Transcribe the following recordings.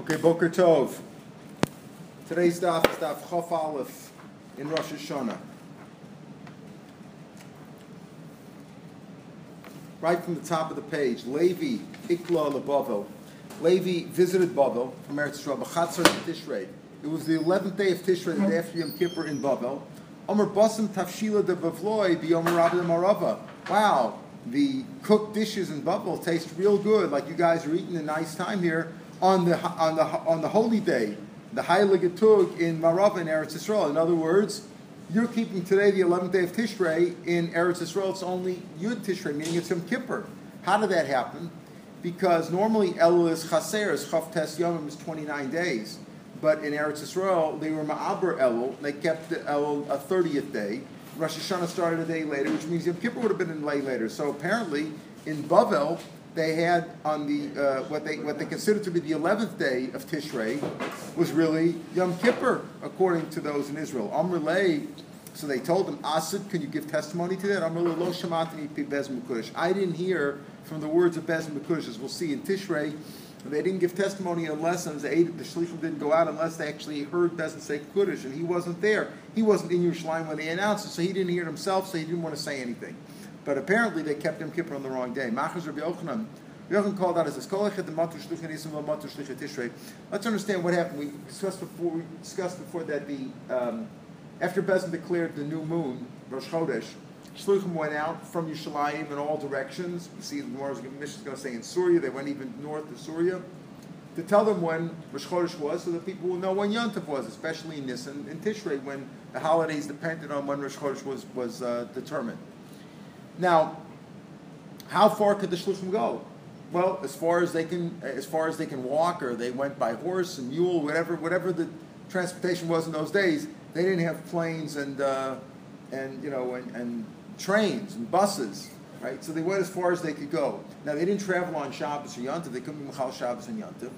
Okay, Boker Tov. Today's daf is daf Chof Aleph in Rosh Hashanah. Right from the top of the page, Levi Ikla LeBavel. Levi visited Bavel from Eretz Yisrael, B'chatzar Tishrei. It was the 11th day of Tishrei, the day after Yom Kippur in Bavel. Omer Basim Tafshila de Bavloi B'Yomer Marava. Wow, the cooked dishes in Bavel taste real good, like you guys are eating a nice time here on the on the on the holy day, the Heilige Tug in Marava in Eretz Yisrael. In other words, you're keeping today the 11th day of Tishrei in Eretz Yisrael. It's only Yud Tishrei, meaning it's Yom Kippur. How did that happen? Because normally Elul is Chaser, is Chav Tes Yomim is 29 days. But in Eretz Yisrael, they were Ma'aber Elul. They kept the Elul a 30th day. Rosh Hashanah started a day later, which means Yom Kippur would have been in lay later. So apparently, in Bavel, they had on the uh, what they what they considered to be the eleventh day of Tishrei was really Yom Kippur, according to those in Israel. Amrlei, so they told him, Asid, can you give testimony to that? Amrlei lo shamatni pi bez mukush. I didn't hear from the words of bez mukush, as we'll see in Tishrei. They didn't give testimony unless and the the shlichim didn't go out unless they actually heard Bezin say Kuddush, and he wasn't there. He wasn't in Yerushalayim when they announced it, so he didn't hear it himself, so he didn't want to say anything. But apparently they kept Yom Kippur on the wrong day. Machaz Rabbi Yochanan. Yochanan called out as this. Let's understand what happened. We discussed before. We discussed before that the um, after Bezin declared the new moon Rosh Chodesh, Shluchim went out from Yerushalayim in all directions. You see, the Gemara's mission is going to say in Syria. They went even north of Syria to tell them when Rosh Chodesh was, so that people will know when Yontif was, especially in Nisan and Tishrei, when the holidays depended on when Rosh Chodesh was was uh, determined. Now, how far could the shluchim go? Well, as far as they can, as far as they can walk, or they went by horse and mule, whatever, whatever the transportation was in those days. They didn't have planes and uh, and you know and, and trains and buses, right? So they went as far as they could go. Now they didn't travel on Shabbos or Yontif. They couldn't be Michal Shabbos and Yontif.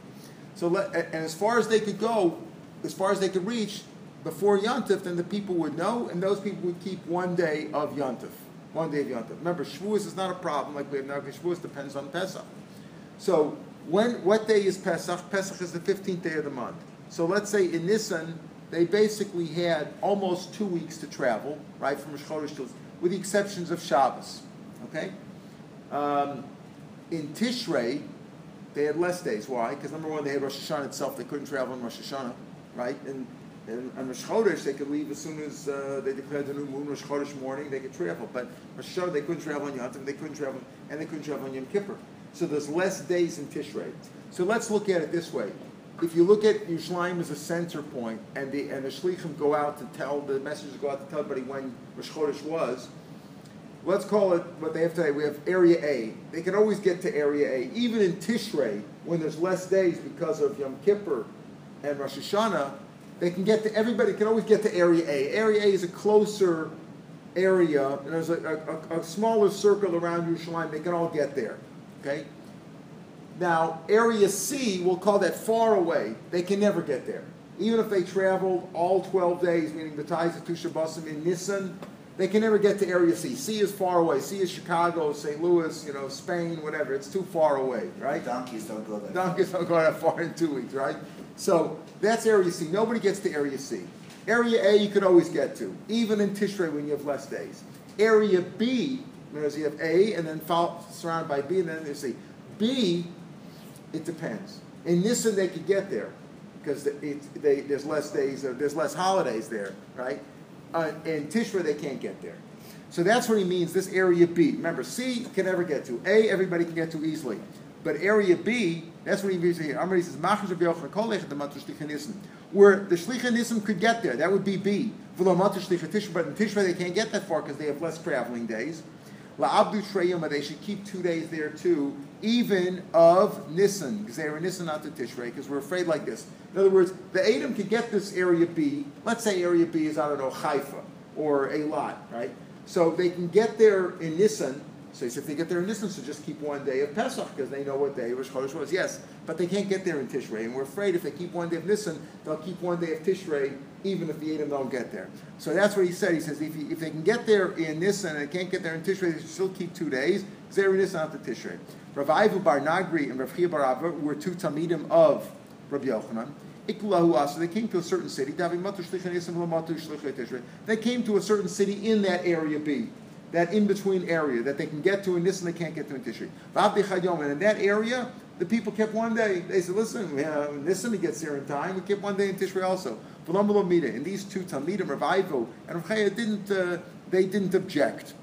So let, and as far as they could go, as far as they could reach before Yontif, then the people would know, and those people would keep one day of Yontif one day of Yom Tov. Remember, Shavuos is not a problem like we have now because Shavuos depends on Pesach. So when what day is Pesach? Pesach is the 15th day of the month. So let's say in Nisan, they basically had almost two weeks to travel, right, from Rosh Chodesh to, with the exceptions of Shabbos. Okay? Um, in Tishrei, they had less days. Why? Because number one, they had Rosh Hashanah itself. They couldn't travel in Rosh Hashanah, right? And and on Rosh Chodesh, they could leave as soon as uh, they declared the new moon. Rosh Chodesh morning, they could travel. But Rosh they couldn't travel on Yom Tov, they couldn't travel, and they couldn't travel on Yom Kippur. So there's less days in Tishrei. So let's look at it this way. If you look at Yerushalayim as a center point, and the and the shlichim go out to tell the messengers go out to tell everybody when Rosh Chodesh was. Let's call it what they have today. We have Area A. They can always get to Area A, even in Tishrei when there's less days because of Yom Kippur and Rosh Hashanah they can get to, everybody can always get to Area A. Area A is a closer area, and there's a, a, a smaller circle around Yerushalayim. They can all get there. Okay? Now, Area C, we'll call that far away. They can never get there. Even if they traveled all 12 days, meaning the ties of Tushabasim in Nisan, they can never get to Area C. C is far away. C is Chicago, St. Louis, you know, Spain, whatever. It's too far away, right? Donkeys don't go there. Donkeys don't go that far in two weeks, right? So that's Area C. Nobody gets to Area C. Area A you could always get to, even in Tishrei when you have less days. Area B, whereas you have A and then surrounded by B and then there's C. B, it depends. In Nisan they could get there because they, there's less days, there's less holidays there, right? Uh, in Tishrei they can't get there. So that's what he means, this area B. Remember, C can never get to. A, everybody can get to easily. But area B, that's what he means here. Amr says, Where the Shlicha could get there, that would be B. But in Tishrei they can't get that far because they have less traveling days. La La'abdu Shreyim, they should keep two days there too, even of they are Nisan not to Tishrei, because we're afraid like this. In other words, the Adam could get this area B, let's say area B is, I don't know, Haifa or a lot, right? So they can get there in Nisan, so if they get there in distance, to just keep one day of Pesach because they know what day Rosh Chodesh was. Yes, but they can't get there in Tishrei, and we're afraid if they keep one day of Nisan, they'll keep one day of Tishrei even if the Adam don't get there. So that's what he said. He says if, he, if they can get there in Nisan and they can't get there in Tishrei, they should still keep two days. Zeri Nisan after Tishrei. Rav Ivu Bar Nagri and Rav Chia Bar Abba were two Talmidim of Rabbi Yochanan. Ikulahu asa. They came to a certain city. They came to a certain city in that area B, that in between area that they can get to in this and they can't get to in Tishrei. And in that area, the people kept one day. They said, "Listen, uh, Nisan gets here in time. We kept one day in Tishrei also." And these two Talmidim, Rav and Rav didn't. Uh, they didn't object.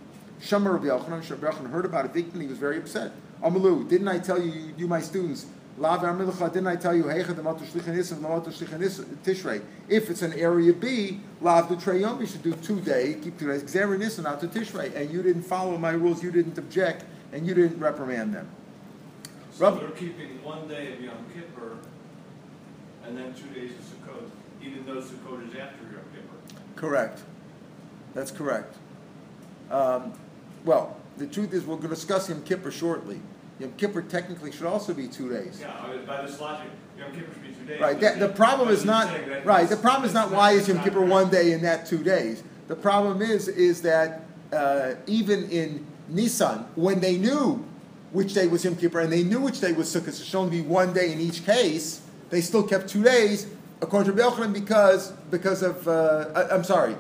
Shamar Rabbi Yochanan, Yochanan heard about it, and he was very upset. Amalu, didn't I tell you, you my students, didn't I tell you, Tishrei? If it's an area B, Lav the Treyom, you should do two days, keep two days, Xer Nisan out to Tishrei, and you didn't follow my rules, you didn't object, and you didn't reprimand them. So they're keeping one day of Yom Kippur, and then two days of Sukkot, even though Sukkot is after Yom Kippur. Correct. That's correct. Um, well, the truth is, we're going to discuss Yom Kippur shortly. Yom Kippur technically should also be two days. Yeah, by this logic, Yom Kippur should be two days. Right. That, the problem is not right. The problem is not why is Yom Kippur one day and that two days. The problem is is that uh, even in Nissan, when they knew which day was Yom Kippur and they knew which day was Sukkot, it's should only be one day in each case. They still kept two days, according to Belchanan, because because of uh, I'm sorry,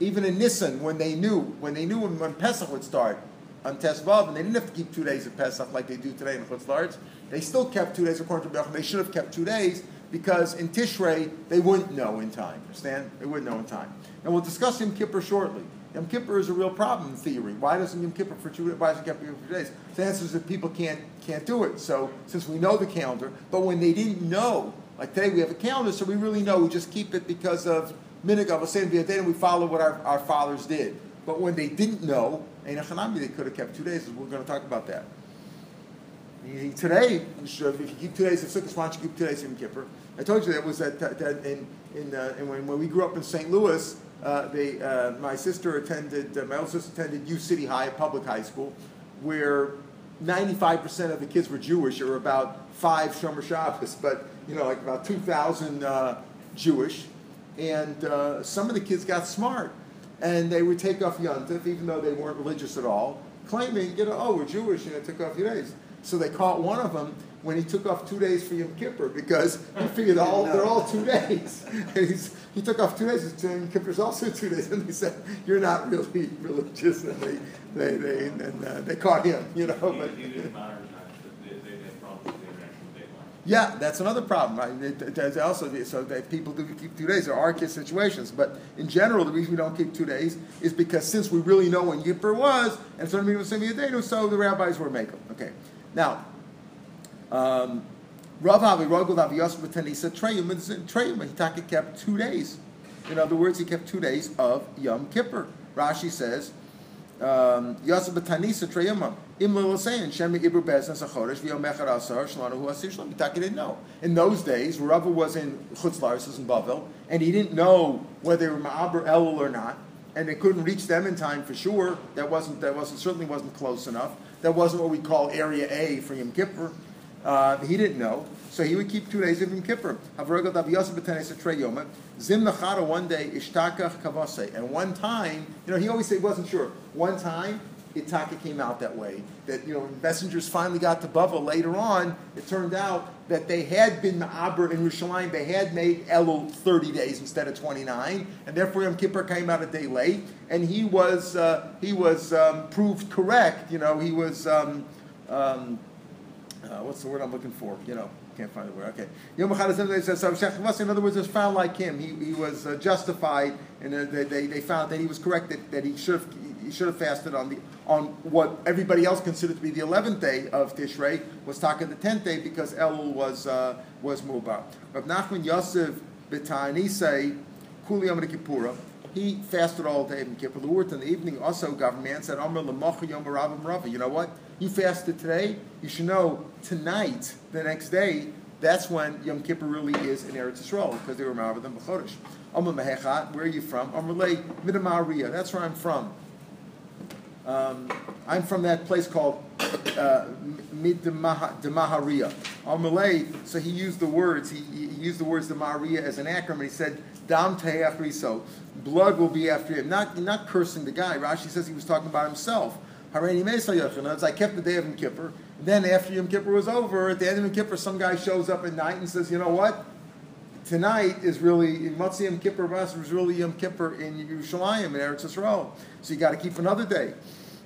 even in Nissan, when they knew, when they knew when, when Pesach would start on Tesvav, and they didn't have to keep two days of Pesach like they do today in the Chutz they still kept two days according to Bechon. They should have kept two days because in Tishrei they wouldn't know in time. Understand? They wouldn't know in time. And we'll discuss Yom Kippur shortly. Yom Kippur is a real problem in theory. Why doesn't Yom Kippur for two? days? Why doesn't Yom for two days? The answer is that people can't can't do it. So since we know the calendar, but when they didn't know, like today we have a calendar, so we really know. We just keep it because of Minigav was saying we follow what our, our fathers did. But when they didn't know, they could have kept two days. We're going to talk about that. Today, if you keep two days of Sukkot, why don't you keep two days of Kippur? I told you that was that, that in, in, uh, when, when we grew up in St. Louis, uh, they, uh, my sister attended, uh, my older sister attended U City High, a public high school, where 95% of the kids were Jewish, or about five Shomer Shabbos, but you know, like about 2,000 uh, Jewish and uh, some of the kids got smart, and they would take off Yontif, even though they weren't religious at all, claiming, you know, oh, we're Jewish, and I took off your days. So they caught one of them when he took off two days for Yom Kippur because he figured all they're all two days. he took off two days. And Yom Kippur's also two days, and they said, "You're not really religious." And they they they and uh, they caught him, you know. But, yeah, that's another problem. Right? There's also so that people do keep two days. There are case situations, but in general, the reason we don't keep two days is because since we really know when Yippur was, and so was Semiyadenu, so the rabbis were making. Okay, now. Um, Rav Avi Rogel Avi he said Treyum. He kept two days. In other words, he kept two days of Yom Kippur. Rashi says um, Yosef B'Tanisa Treyuma. Imla didn't know. In those days, Rava was in Chutz Laris, in Bavel, and he didn't know whether they were Ma'aber Elul or not, and they couldn't reach them in time for sure. That wasn't that wasn't certainly wasn't close enough. That wasn't what we call Area A for Yom Kippur. Uh, he didn't know, so he would keep two days of Yom Kippur. Zim one day ishtakach kavase, and one time, you know, he always said he wasn't sure. One time, Itaka came out that way. That you know, messengers finally got to Bava later on. It turned out that they had been Ma'aber in Yerushalayim. They had made Elul 30 days instead of 29, and therefore Yom Kippur came out a day late. And he was uh, he was um, proved correct. You know, he was. Um, um, uh, what's the word I'm looking for? You know, can't find the word. Okay. Yom In other words, was found like him. He, he was uh, justified, and uh, they, they found that he was correct that, that he should he should have fasted on the on what everybody else considered to be the eleventh day of Tishrei was talking the tenth day because Elul was uh, was Mubar. Rav Nachman Yosef b'Ta'anisei Kuli Yom Kippura. He fasted all day in Kippur. The word in the evening also government said, Amr l'mocha yom rava. You know what? You fasted today, you should know tonight, the next day, that's when Yom Kippur really is in Eretz Yisrael, because they were Ma'av than B'chodesh. Amr Mehechat, where are you from? Amr Le Midamariya, that's where I'm from. Um, I'm from that place called uh, Midamaharia. Malay, so he used the words, he, he used the words the Maria as an acronym, he said, Dam so blood will be after him. Not, not cursing the guy. Rashi says he was talking about himself. Hareni I kept the day of Yom Kippur, Then after Yom Kippur was over, at the end of Yom Kippur, some guy shows up at night and says, you know what? Tonight is really, Matzi Yom Kippur was really Yom Kippur in Yerushalayim, in Eretz Yisrael. So you got to keep another day.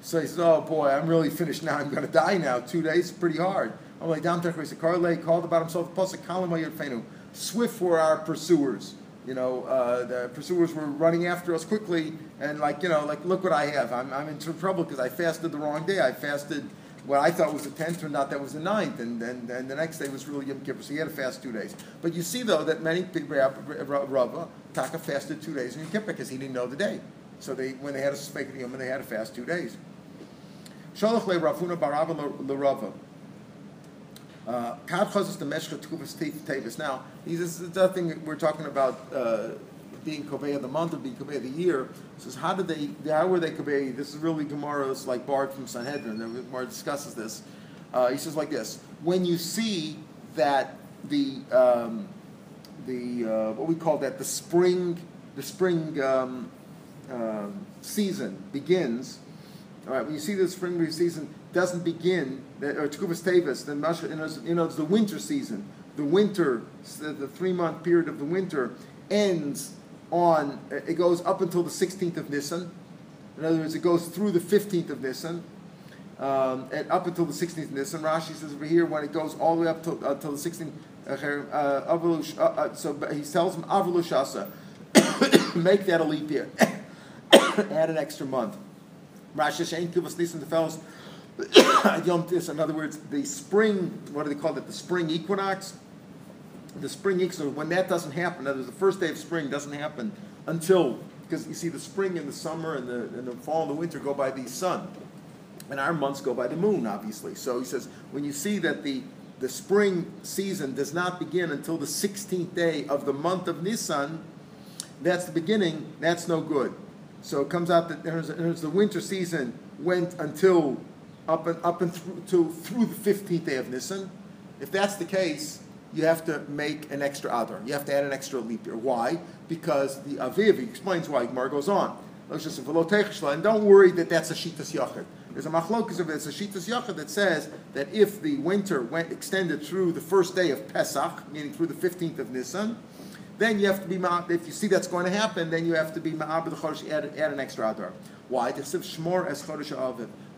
So he says, oh boy, I'm really finished now. I'm going to die now. Two days pretty hard. I'm like, down to Carle called about himself, Plus Pasuk Kalim Swift were our pursuers. You know, uh, the pursuers were running after us quickly, and like, you know, like, look what I have. I'm, I'm in trouble because I fasted the wrong day. I fasted what I thought was the 10th, turned out that was the 9th, and, and, and the next day was really Yom Kippur, so he had to fast two days. But you see, though, that many people, Rava, Taka fasted two days in Yom Kippur because he didn't know the day. So they, when they had a Spek Yom, and they had to fast two days. Shalach le Rafuna barava le Rava. Uh, now, this is the thing we're talking about uh, being Koveya the month or being Koveya the year. Says, how did they, how were they Koveya? This is really Gemara's like Bard from Sanhedrin. The Gemara discusses this. Uh, he says like this: When you see that the um, the uh, what we call that the spring the spring um, um season begins. All right, when you see the spring season doesn't begin, or Tkuvas Tevis, then you know, it's the winter season. The winter, the three month period of the winter ends on, it goes up until the 16th of Nisan. In other words, it goes through the 15th of Nisan. Um, and up until the 16th of Nisan. Rashi says over here, when it goes all the way up to uh, the 16th, uh, uh, uh, so he tells him, Avalushasa, make that a leap year. Add an extra month. Rashi Shein Kivas Nisan, the fellows, in other words, the spring, what do they call it, the spring equinox? The spring equinox, when that doesn't happen, other words, the first day of spring doesn't happen until, because you see the spring and the summer and the, and the fall and the winter go by the sun. And our months go by the moon, obviously. So he says, when you see that the, the spring season does not begin until the 16th day of the month of Nisan, that's the beginning, that's no good. So it comes out that there's, there's the winter season went until up and up and through to through the 15th day of Nisan. If that's the case, you have to make an extra Adar. You have to add an extra leap year. Why? Because the Aviv, explains why, Gemara goes on. And don't worry that that's a Shitas Yachid. There's a machlokas of it, it's a Shitas Yachid that says that if the winter went extended through the first day of Pesach, meaning through the 15th of Nisan, then you have to be, if you see that's going to happen, then you have to be Ma'abed Chodesh, add, add an extra Adar. Why?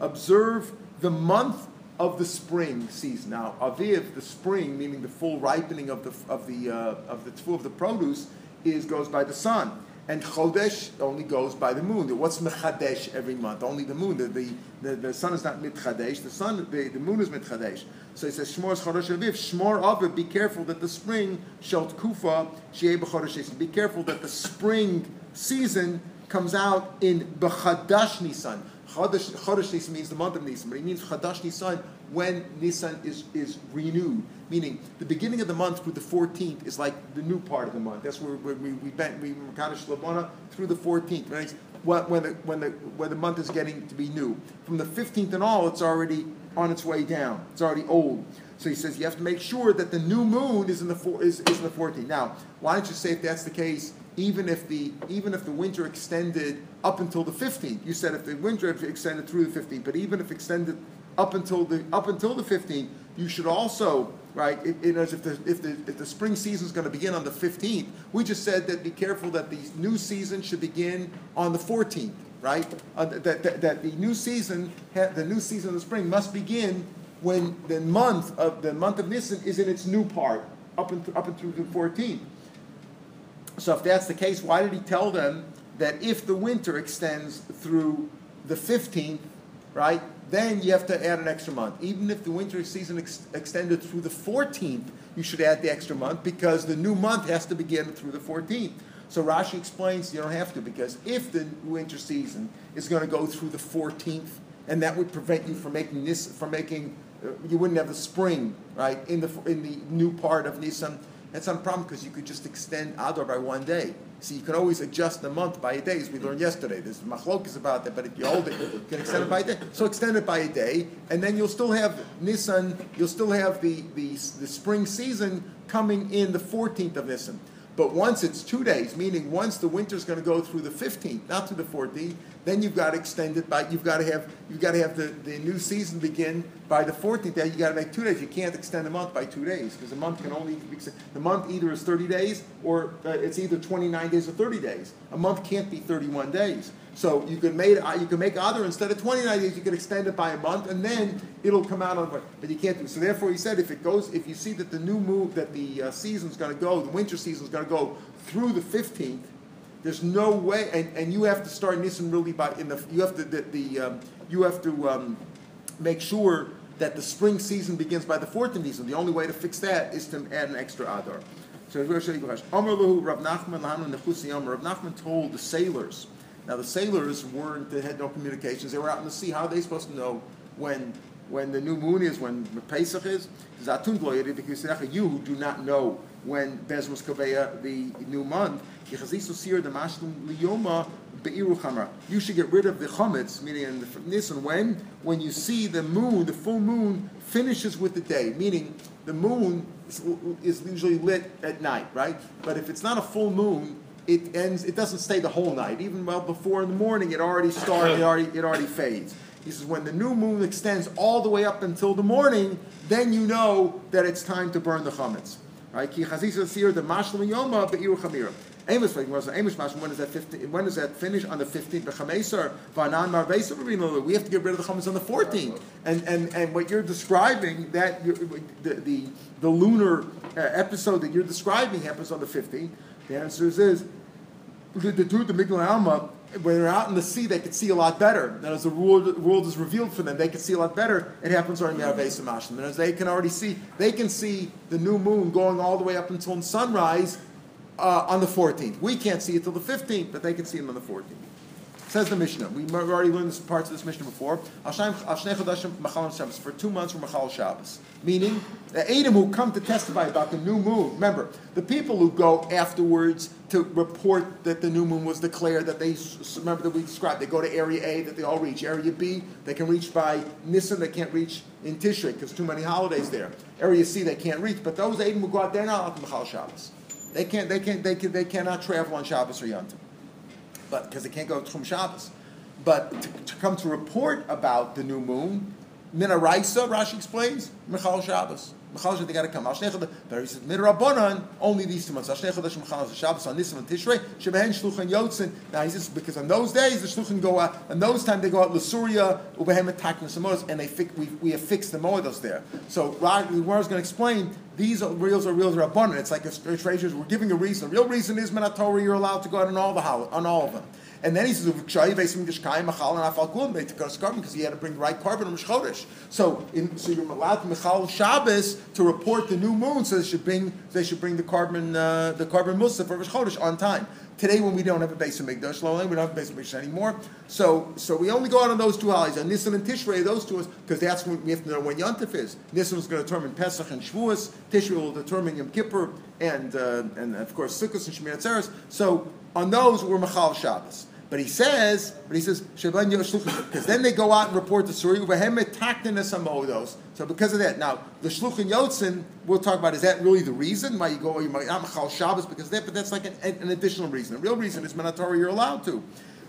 Observe the month of the spring season. Now, Aviv, the spring, meaning the full ripening of the of the uh, of the of the produce, is goes by the sun, and Chodesh only goes by the moon. What's Mechadesh every month? Only the moon. The the, the, the sun is not Mitchadesh. The sun, the, the moon is Mitchadesh. So it says Shmor Chodesh Aviv. Shmor Aviv. Be careful that the spring Shelt Kufa Shiei Be careful that the spring season comes out in Bechadash Nisan. Chodesh, Nisan means the month of Nisan, but it means Chadash Nisan when Nisan is, is renewed. Meaning, the beginning of the month through the 14th is like the new part of the month. That's where, where we, we bent, we Makadosh through the 14th. Right? When, when, the, when, the, when the month is getting to be new. From the 15th and all, it's already on its way down. It's already old. So he says you have to make sure that the new moon is in the, four, is, is in the 14th. Now, why don't you say if that's the case, even if the even if the winter extended up until the 15th. You said if the winter extended through the 15th, but even if extended up until the up until the 15th, you should also right. It, it, if the if the if the spring season is going to begin on the 15th, we just said that be careful that the new season should begin on the 14th. Right, uh, that, that, that the new season, the new season of the spring must begin when the month of the month of Nisan is in its new part, up and up and through the 14th. So if that's the case, why did he tell them that if the winter extends through the 15th, right, then you have to add an extra month. Even if the winter season ex- extended through the 14th, you should add the extra month because the new month has to begin through the 14th. So Rashi explains you don't have to because if the winter season is going to go through the 14th, and that would prevent you from making this, from making, uh, you wouldn't have the spring, right, in the in the new part of Nisan that's not a problem because you could just extend Adar by one day. So you can always adjust the month by a day, as we learned yesterday. There's machlokas about that, but if you hold it, you can extend it by a day. So extend it by a day, and then you'll still have Nisan, you'll still have the, the, the spring season coming in the 14th of Nisan. But once it's two days, meaning once the winter's going to go through the 15th, not through the 14th, then you've got to extend it by, you've got to have, you've got to have the, the new season begin by the 14th day, you got to make two days. You can't extend a month by two days because a month can only be the month either is 30 days or uh, it's either 29 days or 30 days. A month can't be 31 days. So you could make you can make other instead of 29 days, you can extend it by a month, and then it'll come out on. But you can't do. So therefore, he said if it goes, if you see that the new move that the uh, season's going to go, the winter season's going to go through the 15th. There's no way, and, and you have to start Nissan really by in the you have to the, the um, you have to um, make sure that the spring season begins by the 14th season. The only way to fix that is to add an extra Adar. So Rav Nachman told the sailors. Now the sailors weren't they had no communications. They were out in the sea. How are they supposed to know when when the new moon is, when Pesach is? You who do not know when Bezmus Kaveya, uh, the new month, you should get rid of the chametz, meaning in the Nisan, when? When you see the moon, the full moon finishes with the day, meaning the moon is, is usually lit at night, right? But if it's not a full moon, it ends, it doesn't stay the whole night. Even well before in the morning, it already starts, it already, it already fades. He says, when the new moon extends all the way up until the morning, then you know that it's time to burn the chametz. Right? Ki chazisa sir the mashlim yoma be'iru chamira. Amos when does that 15, when does that finish on the 15th? Bechameser vanan marveser We have to get rid of the chametz on the 14th. And and and what you're describing that the, the the lunar uh, episode that you're describing happens on the 15th. The answer is, is the the the Migdal Alma when they're out in the sea, they could see a lot better. And as the world, world is revealed for them, they can see a lot better. It happens during the Arvesa Mashlim. And as they can already see, they can see the new moon going all the way up until sunrise uh, on the 14th. We can't see it till the 15th, but they can see it on the 14th. Says the Mishnah. We already learned this, parts of this Mishnah before. For two months, we're Machal Shabbos. Meaning, the Edom who come to testify about the new moon. Remember, the people who go afterwards to report that the new moon was declared, that they, remember that we described, they go to area A, that they all reach. Area B, they can reach by Nisan, they can't reach in Tishrei, because too many holidays there. Area C, they can't reach. But those Edom who go out, they're not allowed to Machal Shabbos. They can't, they can't, they, can, they cannot travel on Shabbos or Yom but because they can't go to Shabbos. But to, to, come to report about the new moon, Minaraisa, Rashi explains, Michal Shabbos. Shabbos, they got to come. But he says, Midrabanan, only these two months. Ashnecha Chodesh Michal Shabbos on Nisan and Tishrei, Shebehen Shluchan Yotzin. Now he says, because on those days, the Shluchan go out, and those times they go out Lasuria, Ubehem Attack Samoas, and they fi- we, we have fixed the Moedos there. So Rashi is going to explain, these are reals are reals are abundant. It's like a, treasures. We're giving a reason. The real reason is Torah. You're allowed to go out on all the on all of them. And then he says, because he had to bring the right korban on Chodesh. So, in, so you're allowed to Michal Shabbos to report the new moon, so they should bring they should bring the korban uh, the korban Musa for Chodesh on time. Today, when we don't have a base of Mikdash, we don't have a base of Mikdash anymore. So, so we only go out on those two holidays, on Nisan and Tishrei, those two, because that's when we have to know when Yontif is. Nisan is going to determine Pesach and Shavuos. Tishrei will determine Yom Kippur, and uh, and of course Sukkot and Shemini Atzeres. So on those, we're Machal Shabbos. But he says, but he says, because then they go out and report the story. So because of that, now the shluchin yotzin we'll talk about. Is that really the reason why you go? You might not machal Shabbos because that, but that's like an, an additional reason. The real reason is Minatori you're allowed to.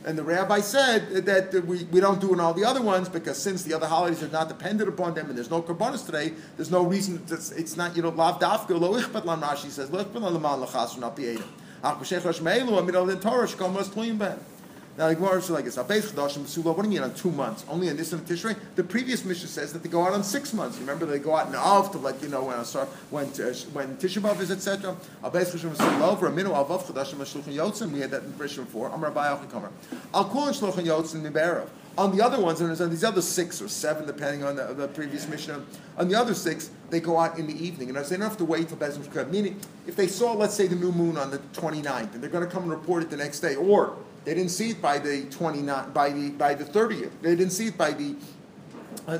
And the rabbi said that we, we don't do in all the other ones because since the other holidays are not dependent upon them and there's no karbonis today, there's no reason. It's, not you know lav dafka lo ichbat lam Rashi says lo ichbat lam lachas not be Ach b'shech rosh me'elu amid al Torah shkom was tluyim ben. Now the Gemara is like this: What do you mean on two months? Only on this and Tishrei. The previous mission says that they go out on six months. Remember, they go out in Av to let you know when when uh, when Tisha B'av is, etc. We had that in Rishon before. Amar Rabbi Alchikomer. Al Kol Shluchan Yotzin Miberav. On the other ones, and on these other six or seven, depending on the, the previous mission, on the other six, they go out in the evening. And they don't have to wait till Bezim. Meaning, if they saw, let's say, the new moon on the 29th, and they're going to come and report it the next day, or they didn't see it by the 29, by the by the 30th. They didn't see it by the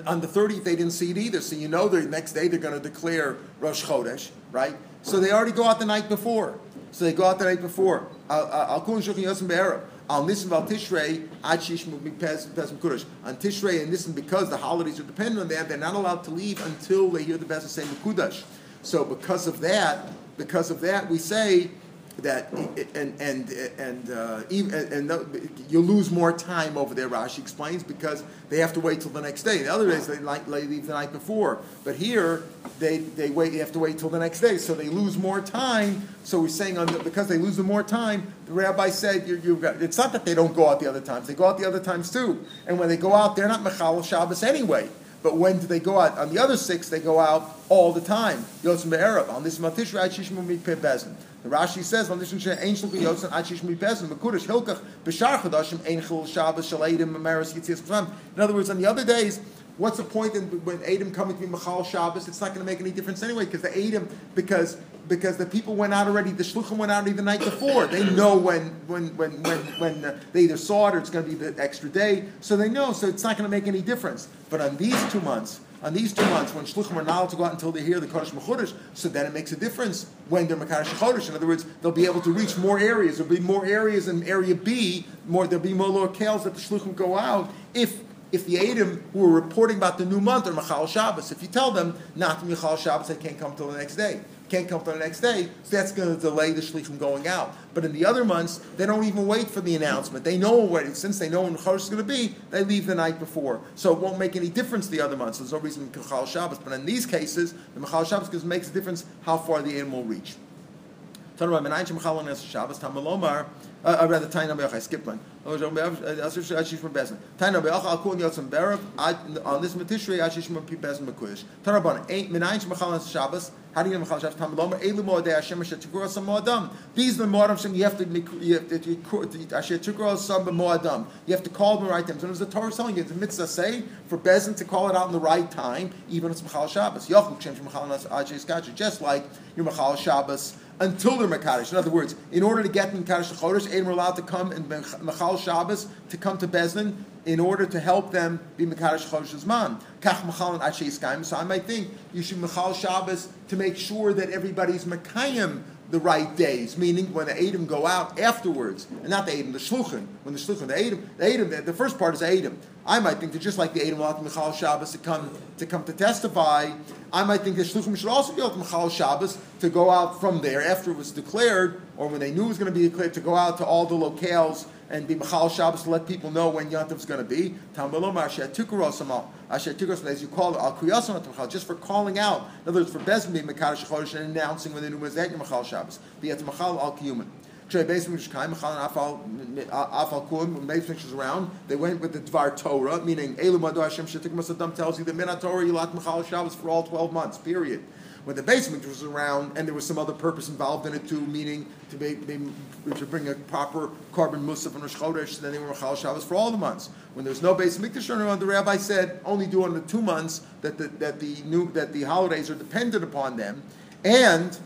on the 30th. They didn't see it either. So you know the next day they're going to declare Rosh Chodesh, right? So they already go out the night before. So they go out the night before. Al kun shulchan yosim be'erev. Al nisan val tishrei ad shish pesim kudosh. On tishrei and nisan because the holidays are dependent on that, they're not allowed to leave until they hear the best say mekudash. So because of that, because of that, we say that and and and uh, even and, and you lose more time over there. Rashi explains because they have to wait till the next day. The other days they like leave the night before, but here they they wait. They have to wait till the next day, so they lose more time. So we're saying on the, because they lose more time, the rabbi said you you got. It's not that they don't go out the other times; they go out the other times too. And when they go out, they're not mechal Shabbos anyway. But when do they go out? On the other six, they go out all the time. Yotzim be'erab. On this matish right shishmu mikpeh bezin. The Rashi says, "On this one, ein shluchi yotzim ad shishmu bezin mekudesh hilkach b'shar chadashim ein chil Shabbos shaleidim mameres yitzias In other words, on the other days, What's the point in when Adam coming to be Machal Shabbos? It's not going to make any difference anyway because the Adam because because the people went out already. The shluchim went out already the night before. They know when when when when when they either saw it or it's going to be the extra day, so they know. So it's not going to make any difference. But on these two months, on these two months when shluchim are not allowed to go out until they hear the Kodesh Mechudesh, so then it makes a difference when they're Mekadosh Chodesh. In other words, they'll be able to reach more areas. There'll be more areas in area B. More there'll be more locales that the shluchim go out if if the Adam who are reporting about the new month are Machal Shabbos, if you tell them not to Machal Shabbos, they can't come till the next day. Can't come till the next day, so that's going to delay the shlich from going out. But in the other months, they don't even wait for the announcement. They know already, since they know when Chodesh is going to be, they leave the night before. So it won't make any difference the other months. There's no reason to Machal Shabbos. But in these cases, the Machal Shabbos makes a difference how far the animal will reach. Uh, rather, Taina Beach, I skipped one. Taina Beach, I'll call Shabbos, Hashem. These are the Moadam Shem, you have to, you have to. You have to call them the right time. So there's the Torah telling you, a mitzvah say, for Bezin to call it out in the right time, even if it's Machal Shabbos. Yochuk Shem Shemachal Shabbos, just like your Machal Shabbos, until they're Makadish. In other words, in order to get them Kaddish Chodesh, are allowed to come and Machal Shabbos to come to Bezdin in order to help them be Makadish Chodesh Man. Kach Machal and Ashe So I might think you should Machal Shabbos to make sure that everybody's Makayim the right days, meaning when the Adam go out afterwards, and not the Adam, the Shluchim. When the Shluchim, the Adam, the the first part is Adam. I might think that just like the Adam allowed Michal Shabbos to come to come to testify, I might think that Shluchim should also be able to Michal Shabbos to go out from there after it was declared, or when they knew it was going to be declared, to go out to all the locales and be Michal Shabbos to let people know when Yontif is going to be. As you call it, just for calling out. In other words, for Bezin being Mekadosh and announcing when the new was that Michal Shabbos. Be at Michal Al. Around. They went with the Dvar Torah, meaning Elu Madu Hashem Shetik Masadam tells you the Minat Torah Yilat Michal Shabbos for all twelve months. Period when the basement was around and there was some other purpose involved in it too, meaning to, be, to bring a proper korban musaf and Rosh then they were Machal Shabbos for all the months. When there was no base mikdash around, the rabbi said only do on the two months that the, that the new that the holidays are dependent upon them, and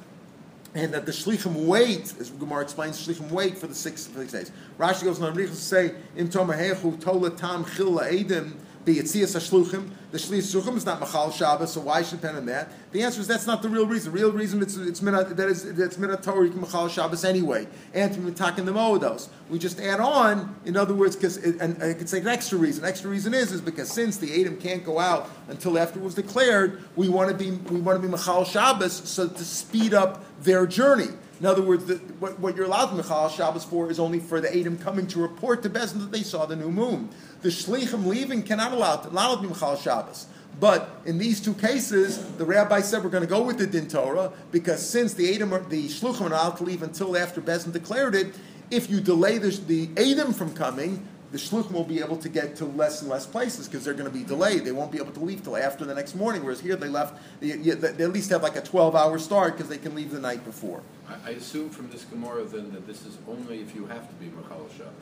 and that the shlichim wait, as Gemara explains, shlichim wait for the six, for six days. Rashi goes on to say, "In tomahechu tola tam chil edim." The Yitzias HaShluchim, the Shlias Shluchim is not Machal Shabbos, so why should depend on that? The answer is that's not the real reason. The real reason it's it's minat, that is that's minat Torah Machal Shabbos anyway, and to attack in the Moedos. We just add on, in other words, because and I could say an extra reason. Extra reason is is because since the Adam can't go out until after it was declared, we want to be we want to be Machal Shabbos so to speed up their journey. In other words, the, what, what, you're allowed Michal Shabbos for is only for the Adam coming to report to Bezin that they saw the new moon. The Shlichim leaving cannot allow to, allow to be Michal Shabbos. But in these two cases, the rabbi said we're going to go with the Din Torah because since the Adam, the Shluchim are allowed to leave until after Bezin declared it, if you delay the, the Adam from coming, the shluchim will be able to get to less and less places because they're going to be delayed. They won't be able to leave till after the next morning. Whereas here they left, they, they at least have like a 12 hour start because they can leave the night before. I, I assume from this Gemara then that this is only if you have to be Machal Shabbos.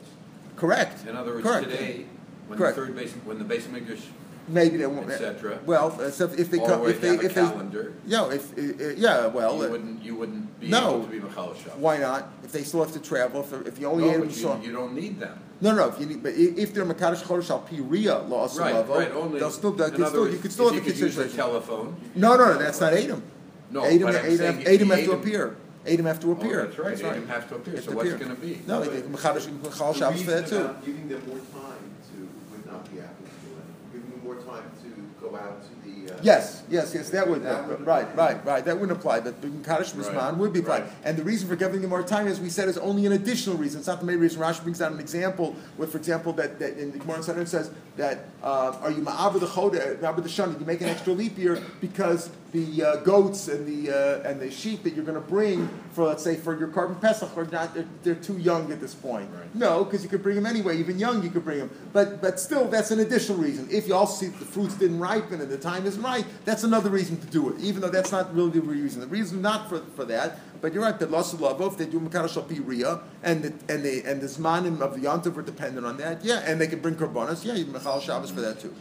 Correct. In other words, Correct. today, when Correct. the third base, when the base English Maybe they won't. etc. Well, uh, so if they Or come, if they, have a if they, calendar. yeah, if uh, yeah, well, you uh, wouldn't you wouldn't be no. able to be Machal Shabbos. why not? If they still have to travel, if, if you only No, had but them saw, you, you don't need them. No, no, if you need, but if they're Makadosh Chodesh al Pi Ria Lo Right, Asalavo, right. Only they'll still, they in can other still, words, you could still if have a you could use the consideration. telephone. No, no, no, that's not Adam. No, Adam, but I'm Adam, Adam have to appear. Adam have to Oh, appear. that's right. Adam have to appear. Have So to what's going to be? No, they Makadosh Chal Shabbos for that too. Giving them more time to, would not be applicable. Giving them more time to go out to the, the. Yes, yes, yes, that would, That would right, right, right, that wouldn't apply, but Kaddish Right, Bisman would be applied. right. And the reason for giving him more time, as we said, is only an additional reason, it's not the main reason. Rashi brings down an example with, for example, that, that in the Gemara Sanhedrin says that, uh, are you ma'aber the chodesh, ma'aber the shana, you make an extra leap year because the uh, goats and the, uh, and the sheep that you're gonna bring for, let's say, for your korban pesach are not, they're, they're too young at this point. Right. No, because you could bring them anyway, even young you could bring them. But, but still, that's an additional reason. If you also see the fruits didn't ripen and the time isn't right, that's another reason to do it, even though that's not really the reason. The reason not for, for that, but you're right, that loss of love, if they do Makara Shal and the, and the, and the Zmanim of the Yontav are dependent on that, yeah, and they can bring Karbonas, yeah, you Mechal Shabbos for that too.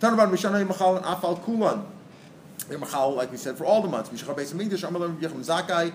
Tanaban Rishana Mechal and Afal Kulan. Like we said, for all the months. Mishachar Beis Hamikdash, Amalar Yechim Zakai.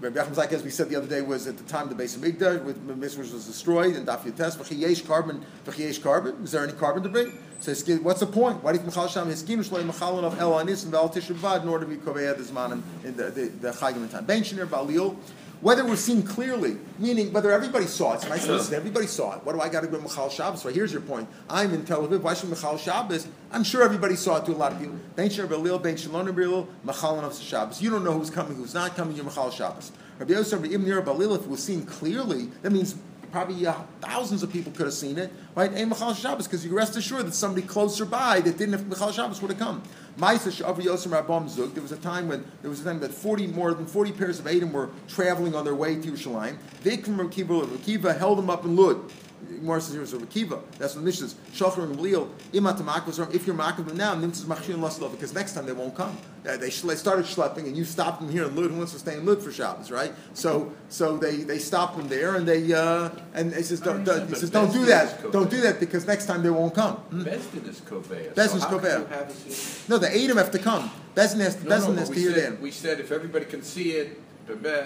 Rabbi Yechim Zakai, as we said the other day, was at the time the Beis Hamikdash, with Mishmash was destroyed, and Daf Yates, V'chiyesh korban, V'chiyesh korban. Is there any korban to bring? So what's the point? Why do you Mechal Sham? His skin is like El Anis and Val Tishav in order to be Kovei the Zman in the, the, Chagim time. Ben Shinir, Balil. Whether we're seen clearly, meaning whether everybody saw it. So I said, listen, everybody saw it. What do I got to go Michal Shabbos? So here's your point. I'm in Tel Aviv. Why should Michal Shabbos? I'm sure everybody saw it to a lot of people. Ben Sher Belil, Ben Shalom Belil, Michal and Shabbos. You don't know who's coming, who's not coming. You're Michal Shabbos. Rabbi Yosef, Ibn Balil, if it was seen clearly, that means probably uh, thousands of people could have seen it, right? Ain't Michal Shabbos, because you rest assured that somebody closer by that didn't have Michal Shabbos would have come. There was a time when there was a time that forty more than forty pairs of Adam were traveling on their way to Yerushalayim. They from Rekiva held them up in Lud. Gemara says here's a Rekiva. That's what the Mishnah says. Shachar and Gamliel. If you're making them now, nimtzes machshin laslo because next time they won't come. They, they started schlepping, and you stopped them here in Lud. Who wants to stay in Lud for Shabbos, right? So, so they, they stopped them there, and they uh, and he says, don't, don't, he says, don't do that, don't do that, because next time they won't come. Hmm? Besdin is Koveya. Besdin is how Koveya. have No, the Adam have to come. Bezin has, No, no, has to we hear them. we said if everybody can see it,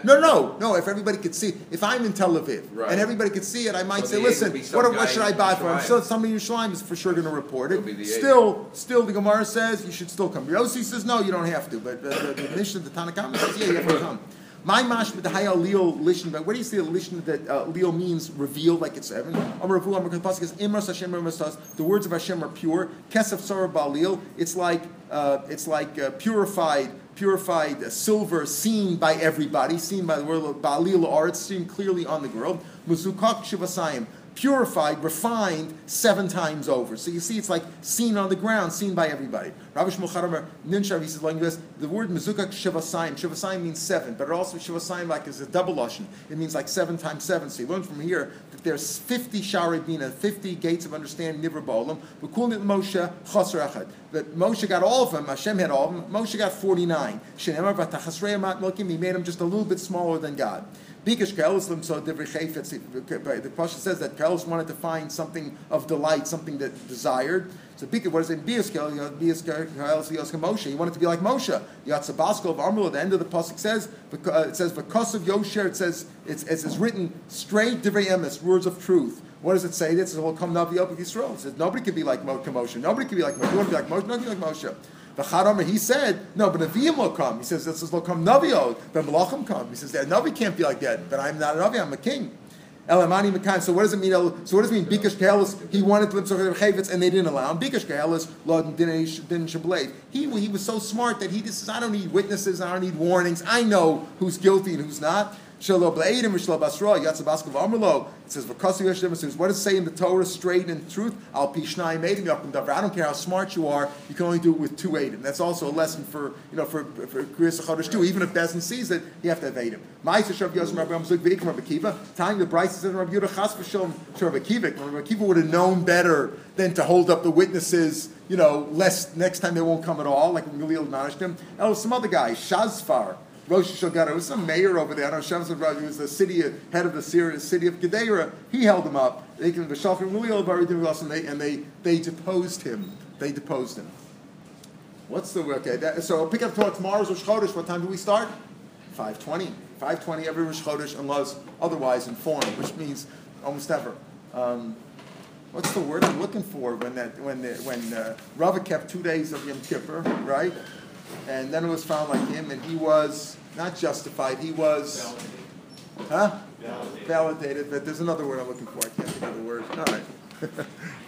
No, no, no. If everybody could see, if I'm in Tel Aviv Right. and everybody could see it, I might So say, "Listen, Adam will be some what, what should I buy for?" I'm sure somebody in Yerushalayim is for sure going to report it. the Still, still, the Gemara says you should still come. Yossi says no, you don't have to. But uh, the, the Mishnah, the Tanna Kamma says, "Yeah, you have to come." My mash with the hayal leo lishn, but where do you say lishn that uh, leo means reveal like it's seven? Amar Ravu, Amar Pasuk is imras Hashem imras. The words of Hashem are pure. Kesef sarah balil. It's like uh, it's like uh, purified purified uh, silver seen by everybody, seen by the world of Balil or it's seen clearly on the world. Muzukak Shivasayim, purified, refined seven times over. So you see, it's like seen on the ground, seen by everybody. Rabbi Shmuel Ninshav, he says the word Mezukak Shivasayim, Shivasayim means seven, but it also Shivasayim like is a double lashon. It means like seven times seven. So you learn from here that there's 50 Shari Bina, 50 gates of understanding, Nivra Ba'olam, V'kulnit Moshe Chasar Echad. That Moshe got all of them, Hashem had all of them, Moshe got 49. Shenemar V'tachasrei Amat Milkim, he made them just a little bit smaller than God. Bikash Kelis so the Pasha says that Kelis wanted to find something of delight, something that desired. So Bika, what is it? Kelis, Yos Moshe. He wanted to be like Moshe. Yatzabasko of at the end of the pasuk says, it says, because of Yosher, it says, it's, it's, it's written straight divrei words of truth. What does it say? This is will come Navi up with Yisrael. It says nobody can be like Mo- Moshe. Nobody can be like Moshe. Want to be like Moshe? Nobody can be like Moshe. The Charamer, he said, no, but Nevi'im will come. He says, this is will come Naviot, but Malachim come. He says, that Navi can't be like that, but I'm not a Navi, I'm a king. Elamani Mekan. So what does it mean? So what does it mean? Bikash Koheles, he wanted to live so Chavetz and they didn't allow him. Bikash Koheles, Lord didn't Shablet. He he was so smart that he just says, I don't need witnesses, I don't need warnings. I know who's guilty and who's not. Shelo Bleidim Shelo Basra Yatzabaskav Amrlo. It says Vakasi Yeshem says what does it say in the Torah straight and truth? Al Pishnai Meidim Yakum Davar. I don't care how smart you are, you can only do it with two Eidim. That's also a lesson for you know for for Kriyas too. Even if Bezin sees it, you have to have Eidim. Ma'aser Shav Yosem Rabbi Amzuk Veikim Rabbi Kiva. Time the Bryce says Rabbi Yehuda Chas to Rabbi Kiva. Rabbi Kiva would have known better than to hold up the witnesses. You know, less next time they won't come at all, like Gamaliel admonished him. Oh, some other guy, Shazfar. Rosh Hashanah. It was some mayor over there. I don't know. Shemson Rav, he was the city head of the Syria, city of Gedera. He held him up. They can and they and they they deposed him. They deposed him. What's the word okay? That, so pick up tomorrow's Rosh Chodesh. What time do we start? Five twenty. Five twenty every Rosh Chodesh, unless otherwise informed, which means almost ever. Um, what's the word I'm looking for when that when the, when uh, Rava kept two days of Yom Kippur, right? And then it was found like him, and he was not justified. He was, huh? Validated. Validated. But there's another word I'm looking for. I can't think of the word. All right.